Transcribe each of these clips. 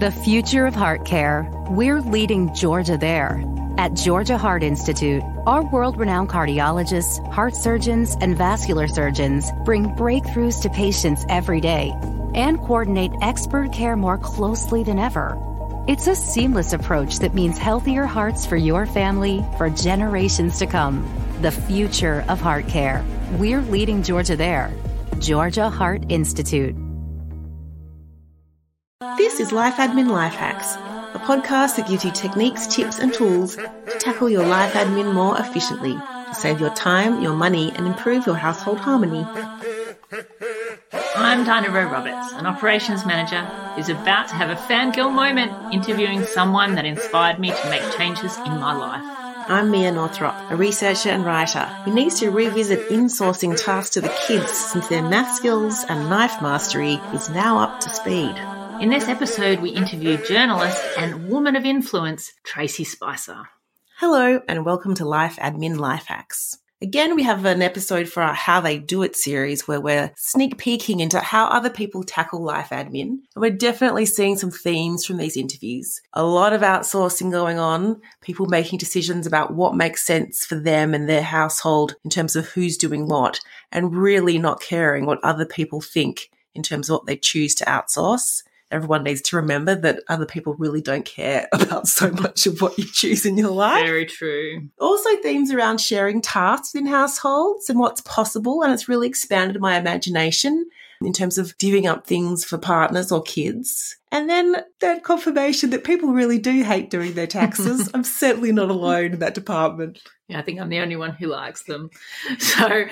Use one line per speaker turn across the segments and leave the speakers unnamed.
The future of heart care. We're leading Georgia there. At Georgia Heart Institute, our world renowned cardiologists, heart surgeons, and vascular surgeons bring breakthroughs to patients every day and coordinate expert care more closely than ever. It's a seamless approach that means healthier hearts for your family for generations to come. The future of heart care. We're leading Georgia there. Georgia Heart Institute.
This is Life Admin Life Hacks, a podcast that gives you techniques, tips, and tools to tackle your life admin more efficiently, to save your time, your money, and improve your household harmony.
I'm Dinah Rowe Roberts, an operations manager who's about to have a fangirl moment interviewing someone that inspired me to make changes in my life.
I'm Mia Northrop, a researcher and writer who needs to revisit insourcing tasks to the kids since their math skills and knife mastery is now up to speed.
In this episode, we interview journalist and woman of influence, Tracey Spicer.
Hello, and welcome to Life Admin Life Hacks. Again, we have an episode for our How They Do It series where we're sneak peeking into how other people tackle life admin. And we're definitely seeing some themes from these interviews. A lot of outsourcing going on, people making decisions about what makes sense for them and their household in terms of who's doing what, and really not caring what other people think in terms of what they choose to outsource everyone needs to remember that other people really don't care about so much of what you choose in your life.
Very true.
Also, themes around sharing tasks in households and what's possible. And it's really expanded my imagination in terms of divvying up things for partners or kids. And then that confirmation that people really do hate doing their taxes. I'm certainly not alone in that department.
Yeah, I think I'm the only one who likes them. So,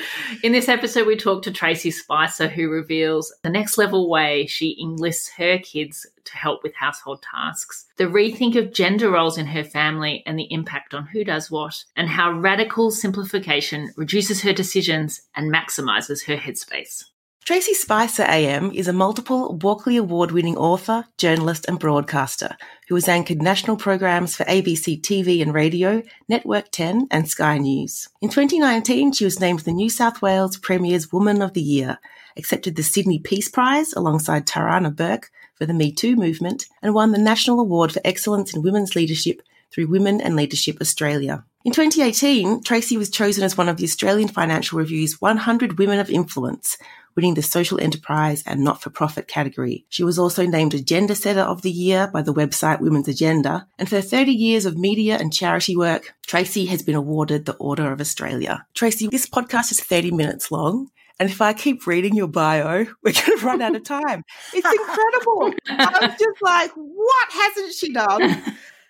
in this episode, we talk to Tracey Spicer, who reveals the next level way she enlists her kids to help with household tasks, the rethink of gender roles in her family and the impact on who does what, and how radical simplification reduces her decisions and maximizes her headspace.
Tracey Spicer AM is a multiple Walkley Award winning author, journalist, and broadcaster who has anchored national programs for ABC TV and radio, Network 10, and Sky News. In 2019, she was named the New South Wales Premier's Woman of the Year, accepted the Sydney Peace Prize alongside Tarana Burke for the Me Too movement, and won the National Award for Excellence in Women's Leadership through Women and Leadership Australia. In 2018, Tracey was chosen as one of the Australian Financial Review's 100 Women of Influence, winning the social enterprise and not for profit category. She was also named Agenda Setter of the Year by the website Women's Agenda. And for 30 years of media and charity work, Tracey has been awarded the Order of Australia. Tracey, this podcast is 30 minutes long. And if I keep reading your bio, we're going to run out of time. It's incredible. I'm just like, what hasn't she done?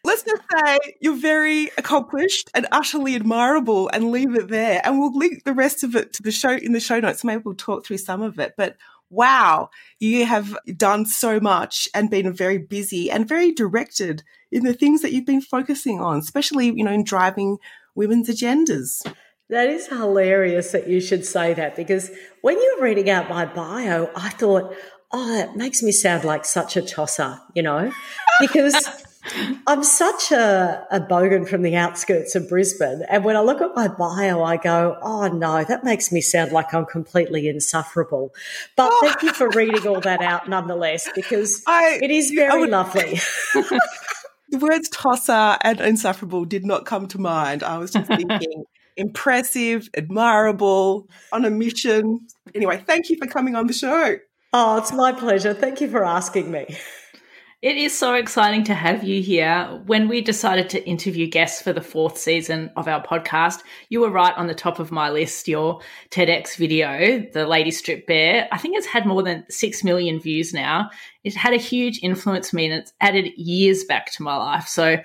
Let's just say you're very accomplished and utterly admirable and leave it there. And we'll link the rest of it to the show in the show notes. Maybe we'll talk through some of it. But wow, you have done so much and been very busy and very directed in the things that you've been focusing on, especially, you know, in driving women's agendas.
That is hilarious that you should say that because when you were reading out my bio, I thought, oh, it makes me sound like such a tosser, you know, because I'm such a, a bogan from the outskirts of Brisbane. And when I look at my bio, I go, oh no, that makes me sound like I'm completely insufferable. But oh. thank you for reading all that out nonetheless, because I, it is very would, lovely.
the words tosser and insufferable did not come to mind. I was just thinking impressive, admirable, on a mission. Anyway, thank you for coming on the show.
Oh, it's my pleasure. Thank you for asking me.
It is so exciting to have you here. When we decided to interview guests for the fourth season of our podcast, you were right on the top of my list. Your TEDx video, The Lady Stripped Bare, I think it's had more than 6 million views now. It had a huge influence me and it's added years back to my life. So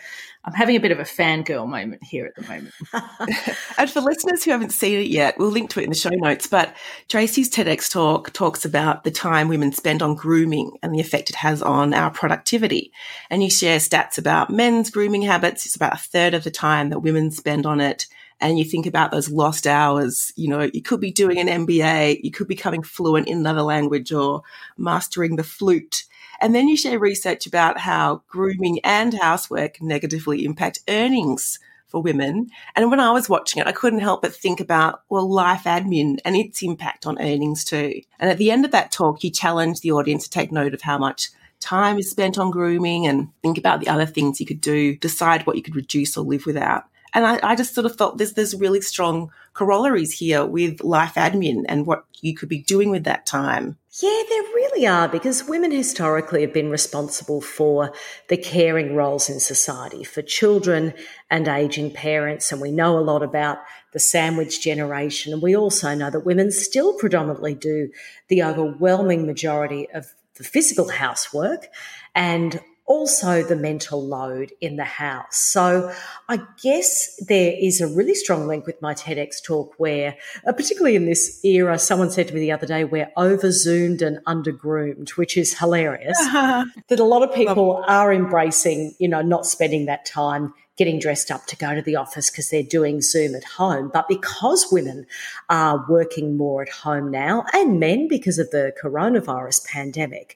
I'm having a bit of a fangirl moment here at the moment.
and for listeners who haven't seen it yet, we'll link to it in the show notes. But Tracey's TEDx talk talks about the time women spend on grooming and the effect it has on our productivity. And you share stats about men's grooming habits. It's about a third of the time that women spend on it. And you think about those lost hours. You know, you could be doing an MBA, you could be becoming fluent in another language or mastering the flute and then you share research about how grooming and housework negatively impact earnings for women. And when I was watching it, I couldn't help but think about, well, life admin and its impact on earnings too. And at the end of that talk, you challenged the audience to take note of how much time is spent on grooming and think about the other things you could do, decide what you could reduce or live without. And I, I just sort of felt there's, there's really strong corollaries here with life admin and what you could be doing with that time.
Yeah, there really are because women historically have been responsible for the caring roles in society for children and aging parents. And we know a lot about the sandwich generation. And we also know that women still predominantly do the overwhelming majority of the physical housework and also the mental load in the house. So I guess there is a really strong link with my TEDx talk where, uh, particularly in this era, someone said to me the other day, we're over zoomed and under groomed, which is hilarious. Uh-huh. That a lot of people are embracing, you know, not spending that time getting dressed up to go to the office because they're doing Zoom at home. But because women are working more at home now and men because of the coronavirus pandemic,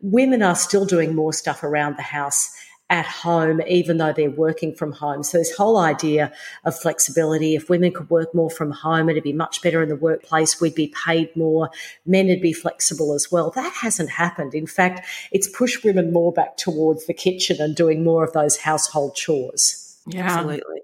women are still doing more stuff around the house at home, even though they're working from home. So this whole idea of flexibility, if women could work more from home, it'd be much better in the workplace. We'd be paid more. Men would be flexible as well. That hasn't happened. In fact, it's pushed women more back towards the kitchen and doing more of those household chores.
Yeah. Absolutely.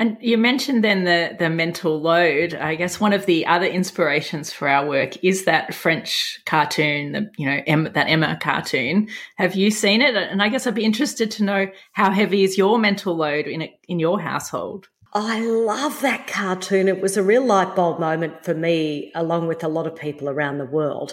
And you mentioned then the the mental load. I guess one of the other inspirations for our work is that French cartoon, the you know Emma, that Emma cartoon. Have you seen it? And I guess I'd be interested to know how heavy is your mental load in it, in your household.
I love that cartoon. It was a real light bulb moment for me, along with a lot of people around the world.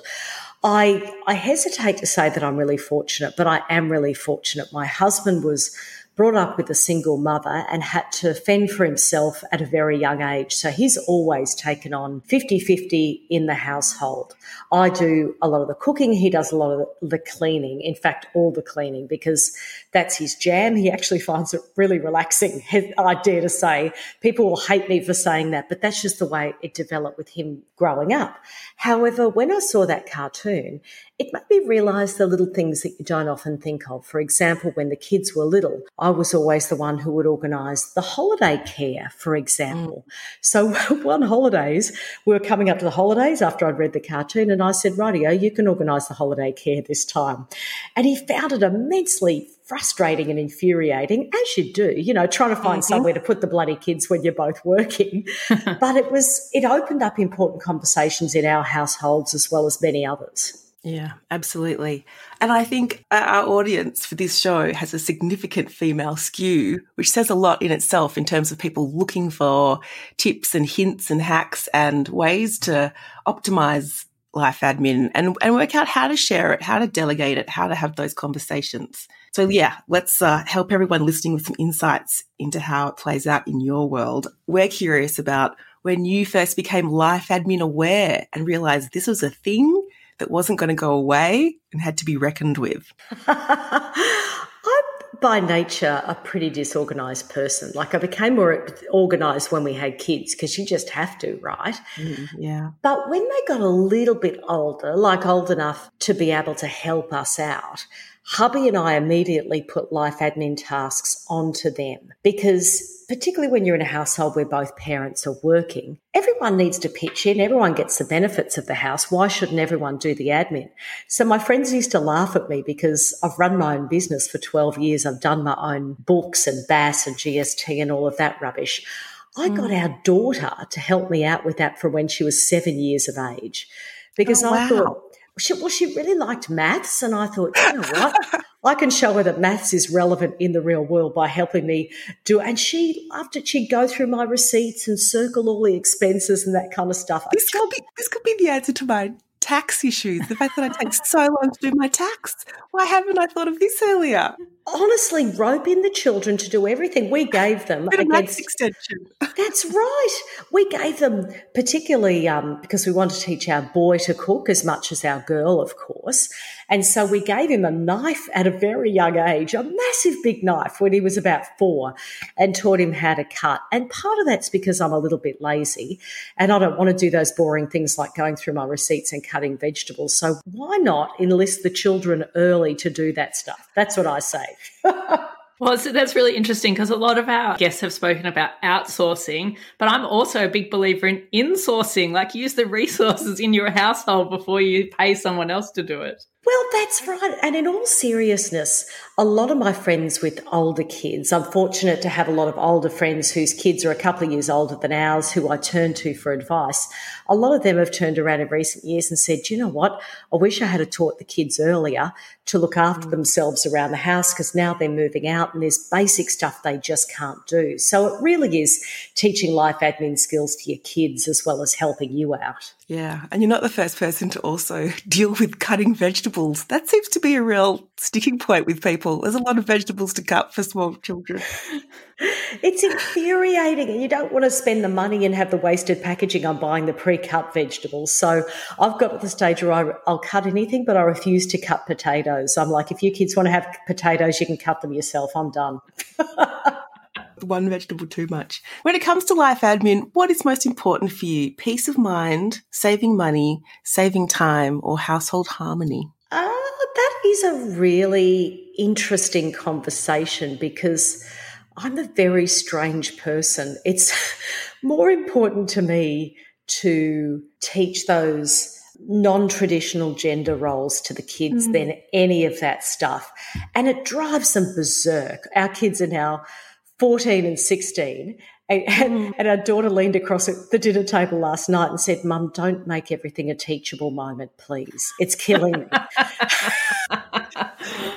I I hesitate to say that I'm really fortunate, but I am really fortunate. My husband was brought up with a single mother and had to fend for himself at a very young age. So he's always taken on 50 50 in the household. I do a lot of the cooking, he does a lot of the cleaning. In fact, all the cleaning because that's his jam. He actually finds it really relaxing. I dare to say people will hate me for saying that, but that's just the way it developed with him growing up. However, when I saw that cartoon, it made me realize the little things that you don't often think of. For example, when the kids were little, I was always the one who would organize the holiday care, for example. Mm. So one holidays, we were coming up to the holidays after I'd read the cartoon and I said, "Radio, you can organize the holiday care this time. And he found it immensely frustrating and infuriating, as you do, you know, trying to find mm-hmm. somewhere to put the bloody kids when you're both working. but it was, it opened up important conversations in our households as well as many others.
Yeah, absolutely. And I think our audience for this show has a significant female skew, which says a lot in itself in terms of people looking for tips and hints and hacks and ways to optimize life admin and, and work out how to share it, how to delegate it, how to have those conversations. So yeah, let's uh, help everyone listening with some insights into how it plays out in your world. We're curious about when you first became life admin aware and realized this was a thing that wasn't going to go away and had to be reckoned with?
I'm by nature a pretty disorganized person. Like I became more organized when we had kids because you just have to, right?
Mm, yeah.
But when they got a little bit older, like old enough to be able to help us out, hubby and I immediately put life admin tasks onto them because particularly when you're in a household where both parents are working, everyone needs to pitch in. Everyone gets the benefits of the house. Why shouldn't everyone do the admin? So my friends used to laugh at me because I've run my own business for 12 years. I've done my own books and BAS and GST and all of that rubbish. I got mm. our daughter to help me out with that from when she was seven years of age because oh, I wow. thought, she, well, she really liked maths. And I thought, you know what? I can show her that maths is relevant in the real world by helping me do it. And she loved it. She'd go through my receipts and circle all the expenses and that kind of stuff.
This could be, this could be the answer to my tax issues. The fact that I take so long to do my tax. Why haven't I thought of this earlier?
honestly rope in the children to do everything. We gave them
against extension.
That's right. We gave them particularly um, because we want to teach our boy to cook as much as our girl, of course. And so we gave him a knife at a very young age, a massive big knife when he was about four, and taught him how to cut. And part of that's because I'm a little bit lazy and I don't want to do those boring things like going through my receipts and cutting vegetables. So why not enlist the children early to do that stuff? That's what I say.
Well, so that's really interesting because a lot of our guests have spoken about outsourcing, but I'm also a big believer in insourcing, like use the resources in your household before you pay someone else to do it.
Well, that's right. And in all seriousness, a lot of my friends with older kids, I'm fortunate to have a lot of older friends whose kids are a couple of years older than ours who I turn to for advice. A lot of them have turned around in recent years and said, you know what? I wish I had taught the kids earlier to look after mm. themselves around the house because now they're moving out and there's basic stuff they just can't do. So it really is teaching life admin skills to your kids as well as helping you out.
Yeah. And you're not the first person to also deal with cutting vegetables. That seems to be a real sticking point with people. There's a lot of vegetables to cut for small children.
It's infuriating, and you don't want to spend the money and have the wasted packaging on buying the pre cut vegetables. So I've got to the stage where I, I'll cut anything, but I refuse to cut potatoes. I'm like, if you kids want to have potatoes, you can cut them yourself. I'm done.
one vegetable too much. When it comes to life admin, what is most important for you? Peace of mind, saving money, saving time, or household harmony?
Uh, that is a really interesting conversation because I'm a very strange person. It's more important to me to teach those non traditional gender roles to the kids mm. than any of that stuff. And it drives them berserk. Our kids are now 14 and 16. And, mm. and, our daughter leaned across at the dinner table last night and said, Mum, don't make everything a teachable moment, please. It's killing me.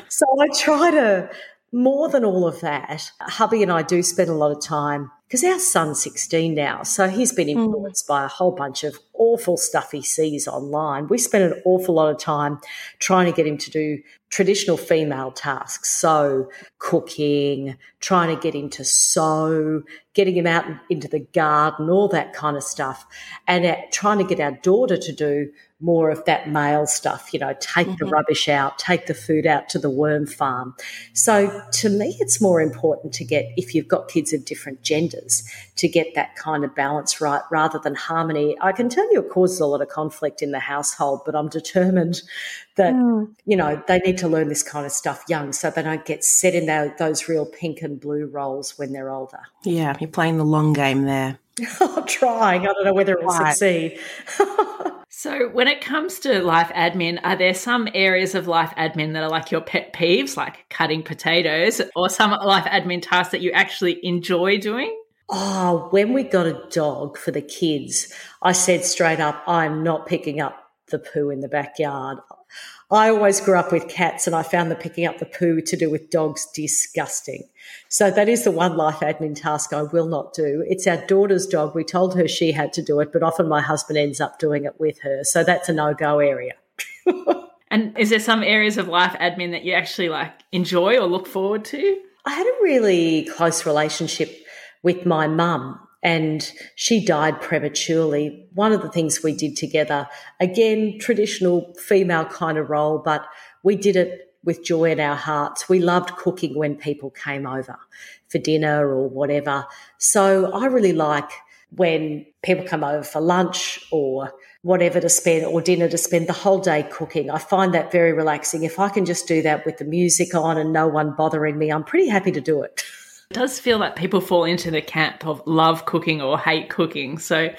so I try to, more than all of that, hubby and I do spend a lot of time because our son's 16 now. So he's been hmm. influenced mm. by a whole bunch of awful stuff he sees online. We spend an awful lot of time trying to get him to do traditional female tasks. So cooking, trying to get him to sew, getting him out into the garden, all that kind of stuff. And trying to get our daughter to do more of that male stuff, you know, take mm-hmm. the rubbish out, take the food out to the worm farm. So to me, it's more important to get, if you've got kids of different genders, to get that kind of balance right rather than harmony. I can tell you it causes a lot of conflict in the household, but I'm determined that, mm. you know, they need to learn this kind of stuff young so they don't get set in those real pink and blue roles when they're older.
Yeah, you're playing the long game there.
I'm trying. I don't know whether it will right. succeed.
So, when it comes to life admin, are there some areas of life admin that are like your pet peeves, like cutting potatoes, or some life admin tasks that you actually enjoy doing?
Oh, when we got a dog for the kids, I said straight up, I'm not picking up the poo in the backyard. I always grew up with cats and I found the picking up the poo to do with dogs disgusting. So that is the one life admin task I will not do. It's our daughter's dog. We told her she had to do it, but often my husband ends up doing it with her. So that's a no go area.
and is there some areas of life admin that you actually like enjoy or look forward to?
I had a really close relationship with my mum and she died prematurely. One of the things we did together, again, traditional female kind of role, but we did it with joy in our hearts. We loved cooking when people came over for dinner or whatever. So I really like when people come over for lunch or whatever to spend or dinner to spend the whole day cooking. I find that very relaxing. If I can just do that with the music on and no one bothering me, I'm pretty happy to do it.
It does feel like people fall into the camp of love cooking or hate cooking. So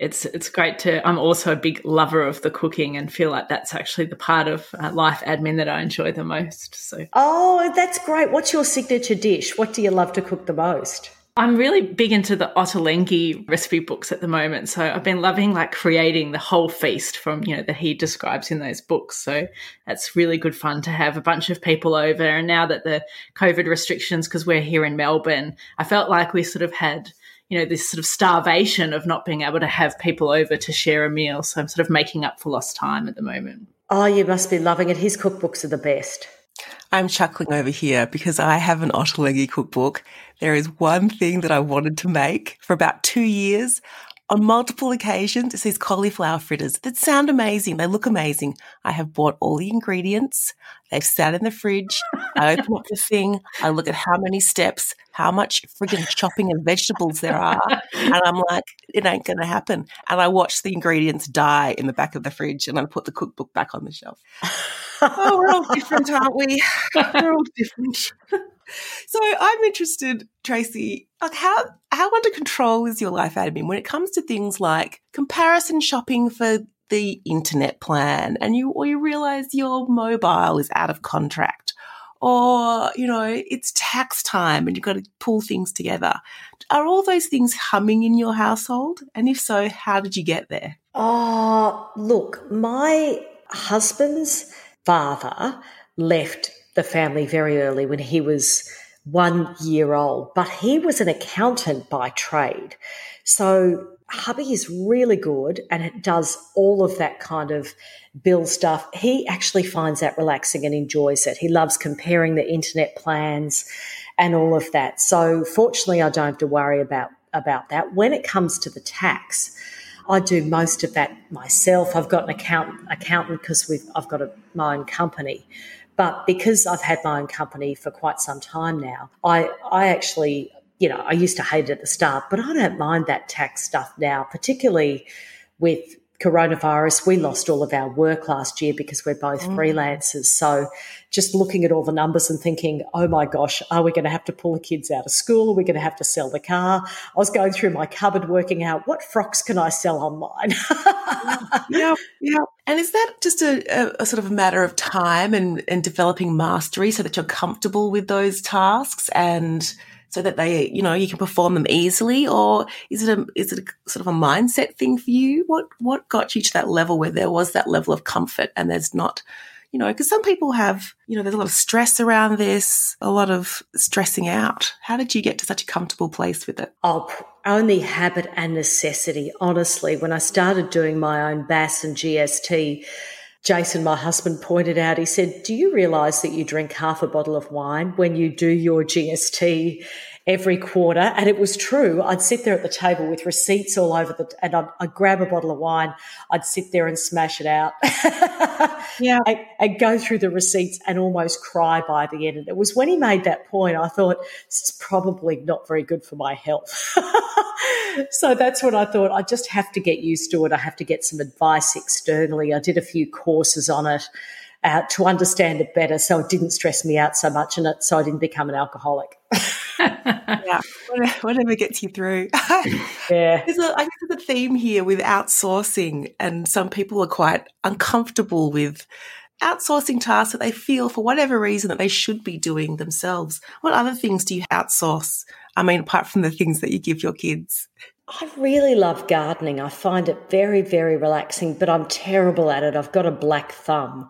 it's it's great to. I'm also a big lover of the cooking and feel like that's actually the part of uh, life admin that I enjoy the most. So
oh, that's great. What's your signature dish? What do you love to cook the most?
I'm really big into the Ottolenghi recipe books at the moment. So I've been loving like creating the whole feast from, you know, that he describes in those books. So that's really good fun to have a bunch of people over. And now that the COVID restrictions, because we're here in Melbourne, I felt like we sort of had, you know, this sort of starvation of not being able to have people over to share a meal. So I'm sort of making up for lost time at the moment.
Oh, you must be loving it. His cookbooks are the best.
I'm chuckling over here because I have an Ottolenghi cookbook. There is one thing that I wanted to make for about two years. On multiple occasions, it's these cauliflower fritters that sound amazing. They look amazing. I have bought all the ingredients. They've sat in the fridge. I open up the thing. I look at how many steps, how much frigging chopping of vegetables there are. And I'm like, it ain't going to happen. And I watch the ingredients die in the back of the fridge and I put the cookbook back on the shelf. Oh, we're all different, aren't we? We're all different. so I'm interested, Tracey, like how how under control is your life admin when it comes to things like comparison shopping for the internet plan and you, or you realize your mobile is out of contract or, you know, it's tax time and you've got to pull things together. Are all those things humming in your household? And if so, how did you get there?
Oh, look, my husband's father left the family very early when he was one year old, but he was an accountant by trade. So hubby is really good and it does all of that kind of bill stuff. He actually finds that relaxing and enjoys it. He loves comparing the internet plans and all of that. So fortunately, I don't have to worry about about that. When it comes to the tax, I do most of that myself. I've got an account accountant because I've got a, my own company. But because I've had my own company for quite some time now, I I actually you know, I used to hate it at the start, but I don't mind that tax stuff now, particularly with coronavirus. We lost all of our work last year because we're both mm. freelancers. So just looking at all the numbers and thinking, oh my gosh, are we going to have to pull the kids out of school? Are we going to have to sell the car? I was going through my cupboard working out what frocks can I sell online?
yeah, yeah. And is that just a, a, a, sort of a matter of time and, and developing mastery so that you're comfortable with those tasks and – so that they, you know, you can perform them easily? Or is it a, is it a sort of a mindset thing for you? What, what got you to that level where there was that level of comfort and there's not, you know, because some people have, you know, there's a lot of stress around this, a lot of stressing out. How did you get to such a comfortable place with it?
Oh, only habit and necessity. Honestly, when I started doing my own BAS and GST, Jason, my husband, pointed out, he said, Do you realize that you drink half a bottle of wine when you do your GST every quarter? And it was true. I'd sit there at the table with receipts all over the, and I'd, I'd grab a bottle of wine. I'd sit there and smash it out. yeah. And, and, go through the receipts and almost cry by the end. And it was when he made that point, I thought, this is probably not very good for my health. so that's what I thought. I just have to get used to it. I have to get some advice externally. I did a few courses on it. Uh, to understand it better, so it didn't stress me out so much, and it, so I didn't become an alcoholic.
yeah, whatever gets you through.
yeah,
there's a, I guess there's a theme here with outsourcing, and some people are quite uncomfortable with outsourcing tasks that they feel for whatever reason that they should be doing themselves. What other things do you outsource I mean, apart from the things that you give your kids?
I really love gardening. I find it very, very relaxing, but I'm terrible at it. I've got a black thumb.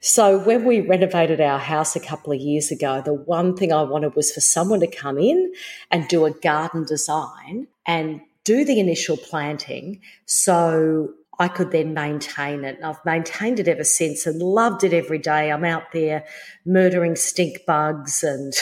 So when we renovated our house a couple of years ago, the one thing I wanted was for someone to come in and do a garden design and do the initial planting. So I could then maintain it. And I've maintained it ever since and loved it every day. I'm out there murdering stink bugs and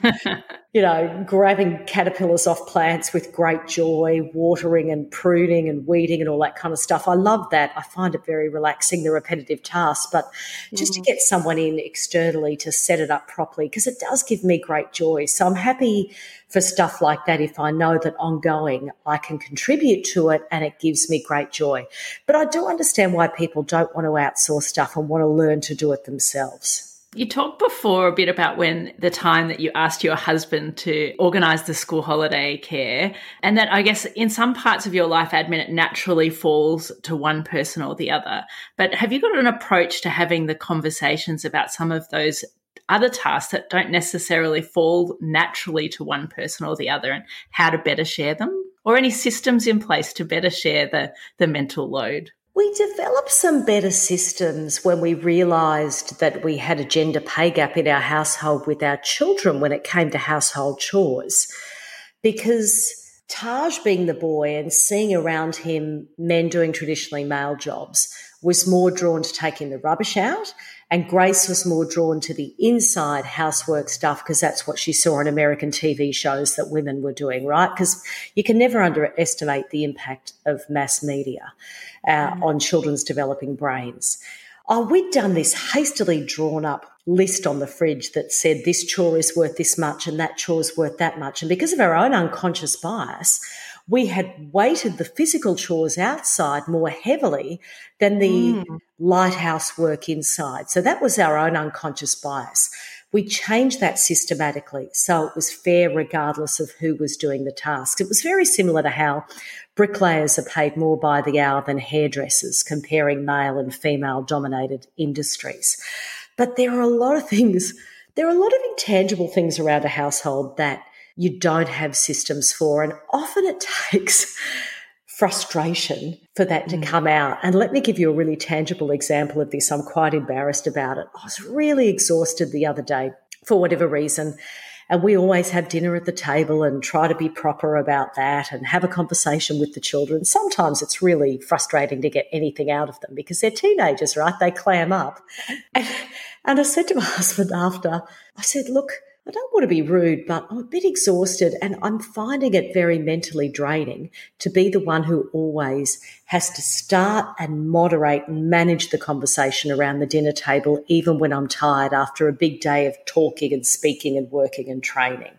you know, grabbing caterpillars off plants with great joy, watering and pruning and weeding and all that kind of stuff. I love that. I find it very relaxing, the repetitive tasks, but just mm. to get someone in externally to set it up properly, because it does give me great joy. So I'm happy for stuff like that if I know that ongoing I can contribute to it and it gives me great joy. But I do understand why people don't want to outsource stuff and want to learn to do it themselves.
You talked before a bit about when the time that you asked your husband to organize the school holiday care, and that I guess in some parts of your life admin, it naturally falls to one person or the other. But have you got an approach to having the conversations about some of those other tasks that don't necessarily fall naturally to one person or the other and how to better share them? Or any systems in place to better share the, the mental load?
We developed some better systems when we realised that we had a gender pay gap in our household with our children when it came to household chores. Because Taj being the boy and seeing around him men doing traditionally male jobs was more drawn to taking the rubbish out and Grace was more drawn to the inside housework stuff because that's what she saw on American TV shows that women were doing, right? Because you can never underestimate the impact of mass media uh, mm. on children's developing brains. Oh, we'd done this hastily drawn up list on the fridge that said this chore is worth this much and that chore is worth that much. And because of our own unconscious bias, we had weighted the physical chores outside more heavily than the mm. Lighthouse work inside. So that was our own unconscious bias. we changed that systematically so it was fair regardless of who was doing the tasks. It was very similar to how bricklayers are paid more by the hour than hairdressers, comparing male and female dominated industries. But there are a lot of things, there are a lot of intangible things around a household that you don't have systems for. And often it takes frustration for that to mm. come out. And let me give you a really tangible example of this. I'm quite embarrassed about it. I was really exhausted the other day for whatever reason. And we always have dinner at the table and try to be proper about that and have a conversation with the children. Sometimes it's really frustrating to get anything out of them because they're teenagers, right? They clam up. And, and I said to my husband after, I said, look, I don't want to be rude, but I'm a bit exhausted and I'm finding it very mentally draining to be the one who always has to start and moderate and manage the conversation around the dinner table, even when I'm tired after a big day of talking and speaking and working and training.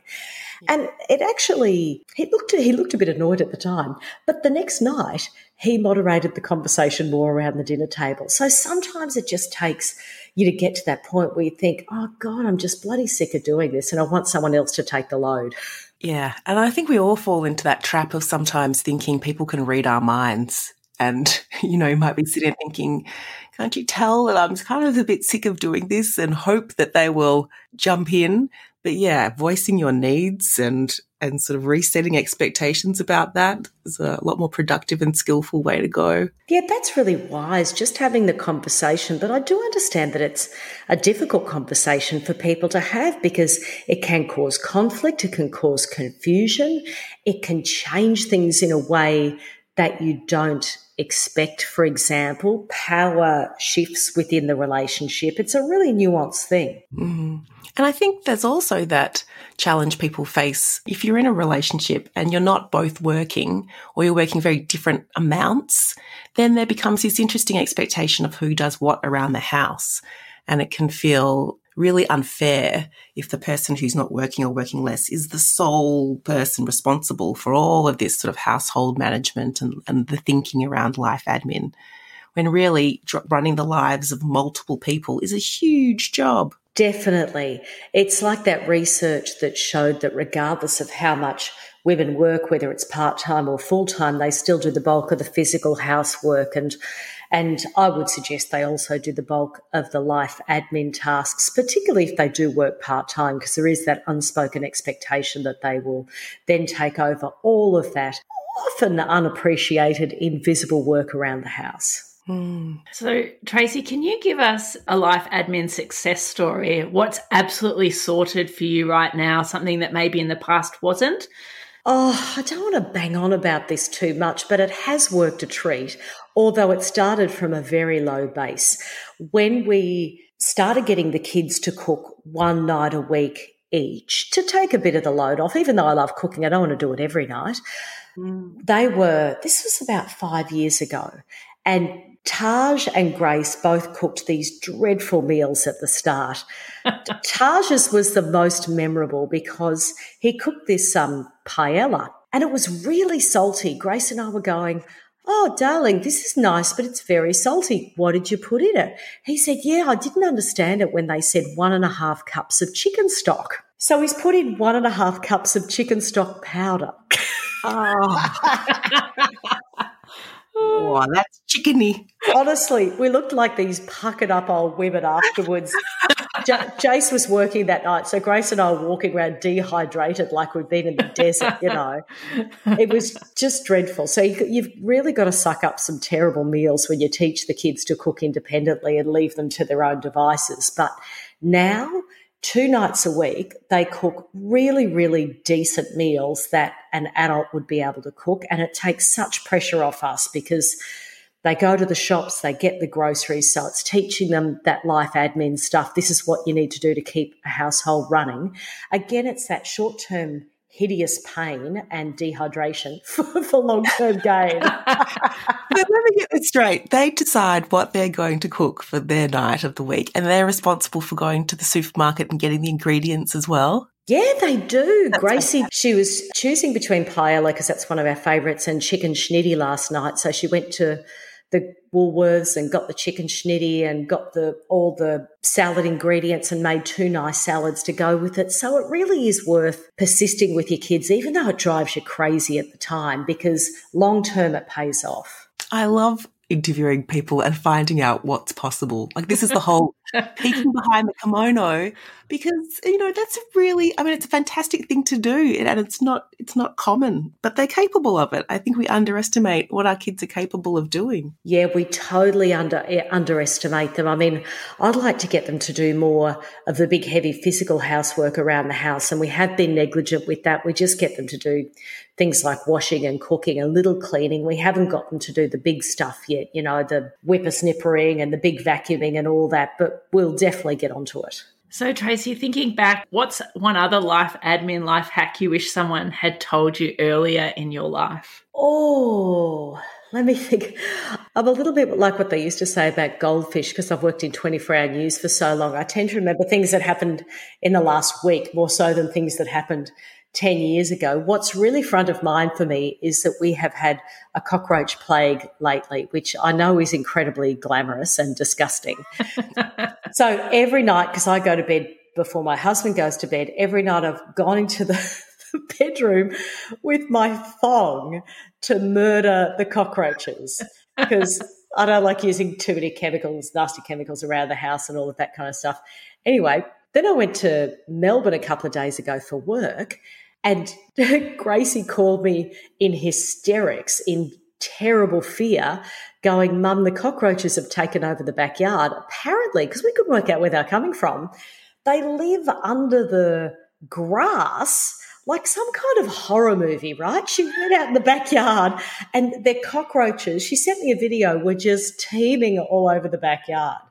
And it actually, he looked, he looked a bit annoyed at the time, but the next night he moderated the conversation more around the dinner table. So sometimes it just takes you to get to that point where you think, oh God, I'm just bloody sick of doing this and I want someone else to take the load.
Yeah. And I think we all fall into that trap of sometimes thinking people can read our minds. And, you know, you might be sitting thinking, can't you tell that I'm kind of a bit sick of doing this and hope that they will jump in? But yeah, voicing your needs and and sort of resetting expectations about that is a lot more productive and skillful way to go.
Yeah, that's really wise, just having the conversation. But I do understand that it's a difficult conversation for people to have because it can cause conflict, it can cause confusion, it can change things in a way that you don't expect, for example, power shifts within the relationship. It's a really nuanced thing.
Mm-hmm. And I think there's also that challenge people face if you're in a relationship and you're not both working or you're working very different amounts, then there becomes this interesting expectation of who does what around the house. And it can feel really unfair if the person who's not working or working less is the sole person responsible for all of this sort of household management and, and the thinking around life admin. When really running the lives of multiple people is a huge job.
Definitely. It's like that research that showed that regardless of how much women work, whether it's part time or full time, they still do the bulk of the physical housework. And, and I would suggest they also do the bulk of the life admin tasks, particularly if they do work part time, because there is that unspoken expectation that they will then take over all of that often unappreciated, invisible work around the house.
Hmm. So, Tracey, can you give us a life admin success story? What's absolutely sorted for you right now? Something that maybe in the past wasn't?
Oh, I don't want to bang on about this too much, but it has worked a treat, although it started from a very low base. When we started getting the kids to cook one night a week each to take a bit of the load off, even though I love cooking, I don't want to do it every night. Mm. They were, this was about five years ago, and Taj and Grace both cooked these dreadful meals at the start. Taj's was the most memorable because he cooked this um, paella and it was really salty. Grace and I were going, Oh, darling, this is nice, but it's very salty. What did you put in it? He said, Yeah, I didn't understand it when they said one and a half cups of chicken stock. So he's put in one and a half cups of chicken stock powder.
Oh. Oh, that's chickeny.
Honestly, we looked like these puckered up old women afterwards. J- Jace was working that night, so Grace and I were walking around dehydrated like we'd been in the desert, you know. It was just dreadful. So you, you've really got to suck up some terrible meals when you teach the kids to cook independently and leave them to their own devices. But now two nights a week, they cook really, really decent meals that an adult would be able to cook. And it takes such pressure off us because they go to the shops, they get the groceries. So it's teaching them that life admin stuff. This is what you need to do to keep a household running. Again, it's that short term hideous pain and dehydration for, for long term gain.
but let me get this straight. They decide what they're going to cook for their night of the week, and they're responsible for going to the supermarket and getting the ingredients as well.
Yeah, they do. That's Gracie, she was choosing between paella because that's one of our favourites and chicken schnitty last night. So she went to the Woolworths and got the chicken schnitty and got the all the salad ingredients and made two nice salads to go with it. So it really is worth persisting with your kids, even though it drives you crazy at the time, because long term it pays off.
I love interviewing people and finding out what's possible. Like this is the whole peeking behind the kimono because you know that's a really I mean it's a fantastic thing to do and it's not it's not common but they're capable of it. I think we underestimate what our kids are capable of doing.
Yeah, we totally under eh, underestimate them. I mean, I'd like to get them to do more of the big heavy physical housework around the house and we have been negligent with that. We just get them to do things like washing and cooking, a little cleaning. We haven't got them to do the big stuff yet, you know, the whippersnippering and the big vacuuming and all that, but we'll definitely get onto it.
So, Tracey, thinking back, what's one other life admin life hack you wish someone had told you earlier in your life?
Oh, let me think. I'm a little bit like what they used to say about goldfish because I've worked in 24 hour news for so long. I tend to remember things that happened in the last week more so than things that happened 10 years ago. What's really front of mind for me is that we have had a cockroach plague lately, which I know is incredibly glamorous and disgusting. so every night, because I go to bed before my husband goes to bed, every night I've gone into the bedroom with my thong to murder the cockroaches because I don't like using too many chemicals, nasty chemicals around the house and all of that kind of stuff. Anyway, then I went to Melbourne a couple of days ago for work and Gracie called me in hysterics, in terrible fear, going, Mum, the cockroaches have taken over the backyard. Apparently, because we couldn't work out where they're coming from, they live under the grass like some kind of horror movie, right? She went out in the backyard and their cockroaches, she sent me a video, were just teeming all over the backyard.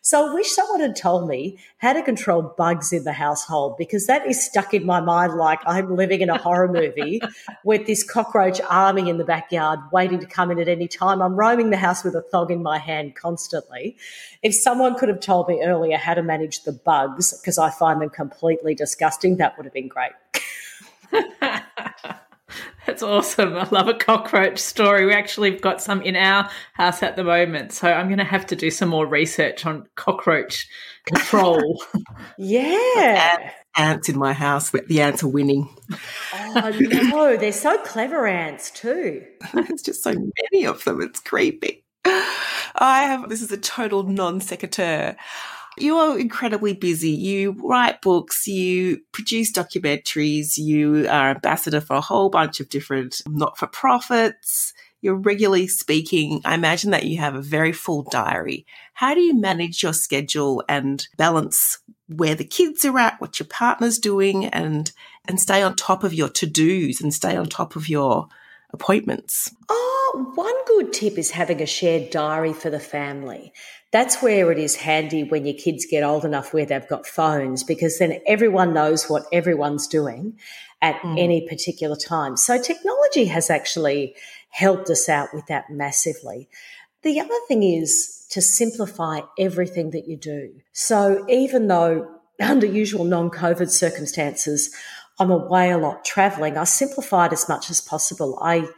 So I wish someone had told me how to control bugs in the household because that is stuck in my mind like I'm living in a horror movie with this cockroach army in the backyard waiting to come in at any time. I'm roaming the house with a thong in my hand constantly. If someone could have told me earlier how to manage the bugs, because I find them completely disgusting, that would have been great.
That's awesome. I love a cockroach story. We actually have got some in our house at the moment. So I'm going to have to do some more research on cockroach control.
yeah.
Ants in my house, the ants are winning.
Oh, no. They're so clever ants, too.
There's just so many of them. It's creepy. I have, this is a total non sequitur. You are incredibly busy. You write books, you produce documentaries, you are ambassador for a whole bunch of different not for profits. You're regularly speaking. I imagine that you have a very full diary. How do you manage your schedule and balance where the kids are at, what your partner's doing, and and stay on top of your to dos and stay on top of your appointments?
Oh, one good tip is having a shared diary for the family that's where it is handy when your kids get old enough where they've got phones because then everyone knows what everyone's doing at mm. any particular time. So technology has actually helped us out with that massively. The other thing is to simplify everything that you do. So even though under usual non COVID circumstances, I'm away a lot traveling, I simplified as much as possible. I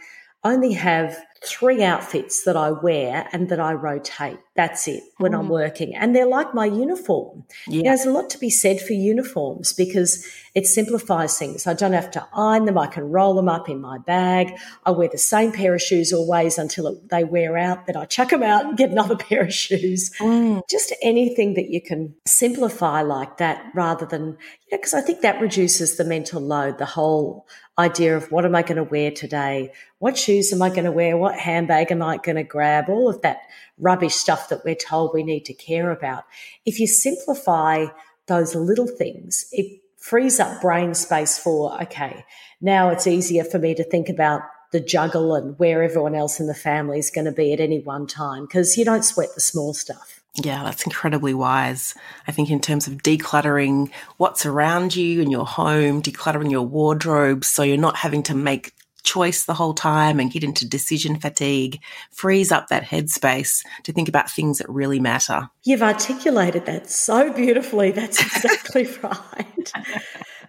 only have three outfits that I wear and that I rotate. That's it when mm. I'm working. And they're like my uniform. Yeah. There's a lot to be said for uniforms because it simplifies things. I don't have to iron them. I can roll them up in my bag. I wear the same pair of shoes always until it, they wear out. Then I chuck them out and get another pair of shoes. Mm. Just anything that you can simplify like that rather than, you know, because I think that reduces the mental load, the whole idea of what am I going to wear today? What shoes am I going to wear? What handbag am I going to grab? All of that rubbish stuff that we're told we need to care about. If you simplify those little things, it frees up brain space for, okay, now it's easier for me to think about the juggle and where everyone else in the family is going to be at any one time because you don't sweat the small stuff.
Yeah, that's incredibly wise. I think in terms of decluttering what's around you in your home, decluttering your wardrobe so you're not having to make choice the whole time and get into decision fatigue frees up that headspace to think about things that really matter.
You've articulated that so beautifully. That's exactly right.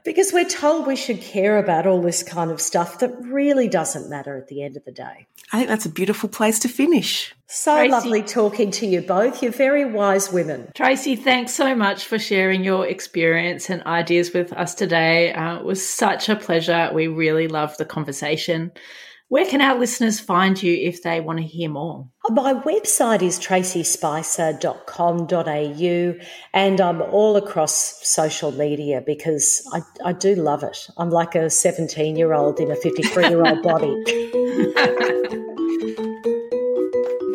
Because we're told we should care about all this kind of stuff that really doesn't matter at the end of the day.
I think that's a beautiful place to finish.
So
Tracey.
lovely talking to you both. You're very wise women.
Tracey, thanks so much for sharing your experience and ideas with us today. Uh, it was such a pleasure. We really loved the conversation. Where can our listeners find you if they want to hear more?
Oh, my website is traceyspicer.com.au and I'm all across social media because I, I do love it. I'm like a 17 year old in a 53 year old body.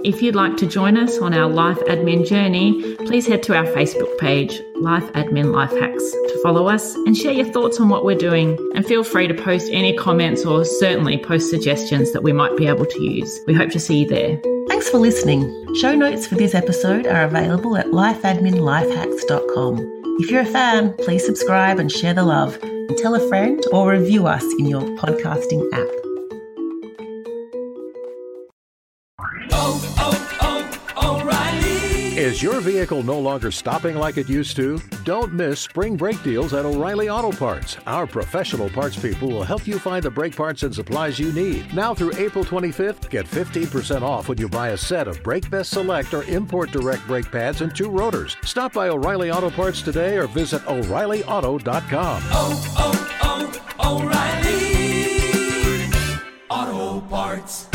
If you'd like to join us on our life admin journey, please head to our Facebook page, Life Admin Life Hacks, to follow us and share your thoughts on what we're doing. And feel free to post any comments or certainly post suggestions that we might be able to use. We hope to see you there.
Thanks for listening. Show notes for this episode are available at lifeadminlifehacks.com. If you're a fan, please subscribe and share the love and tell a friend or review us in your podcasting app.
Is your vehicle no longer stopping like it used to? Don't miss spring brake deals at O'Reilly Auto Parts. Our professional parts people will help you find the brake parts and supplies you need. Now through April 25th, get 15% off when you buy a set of Brake Best Select or Import Direct brake pads and two rotors. Stop by O'Reilly Auto Parts today or visit O'ReillyAuto.com.
Oh, oh, oh, O'Reilly Auto Parts.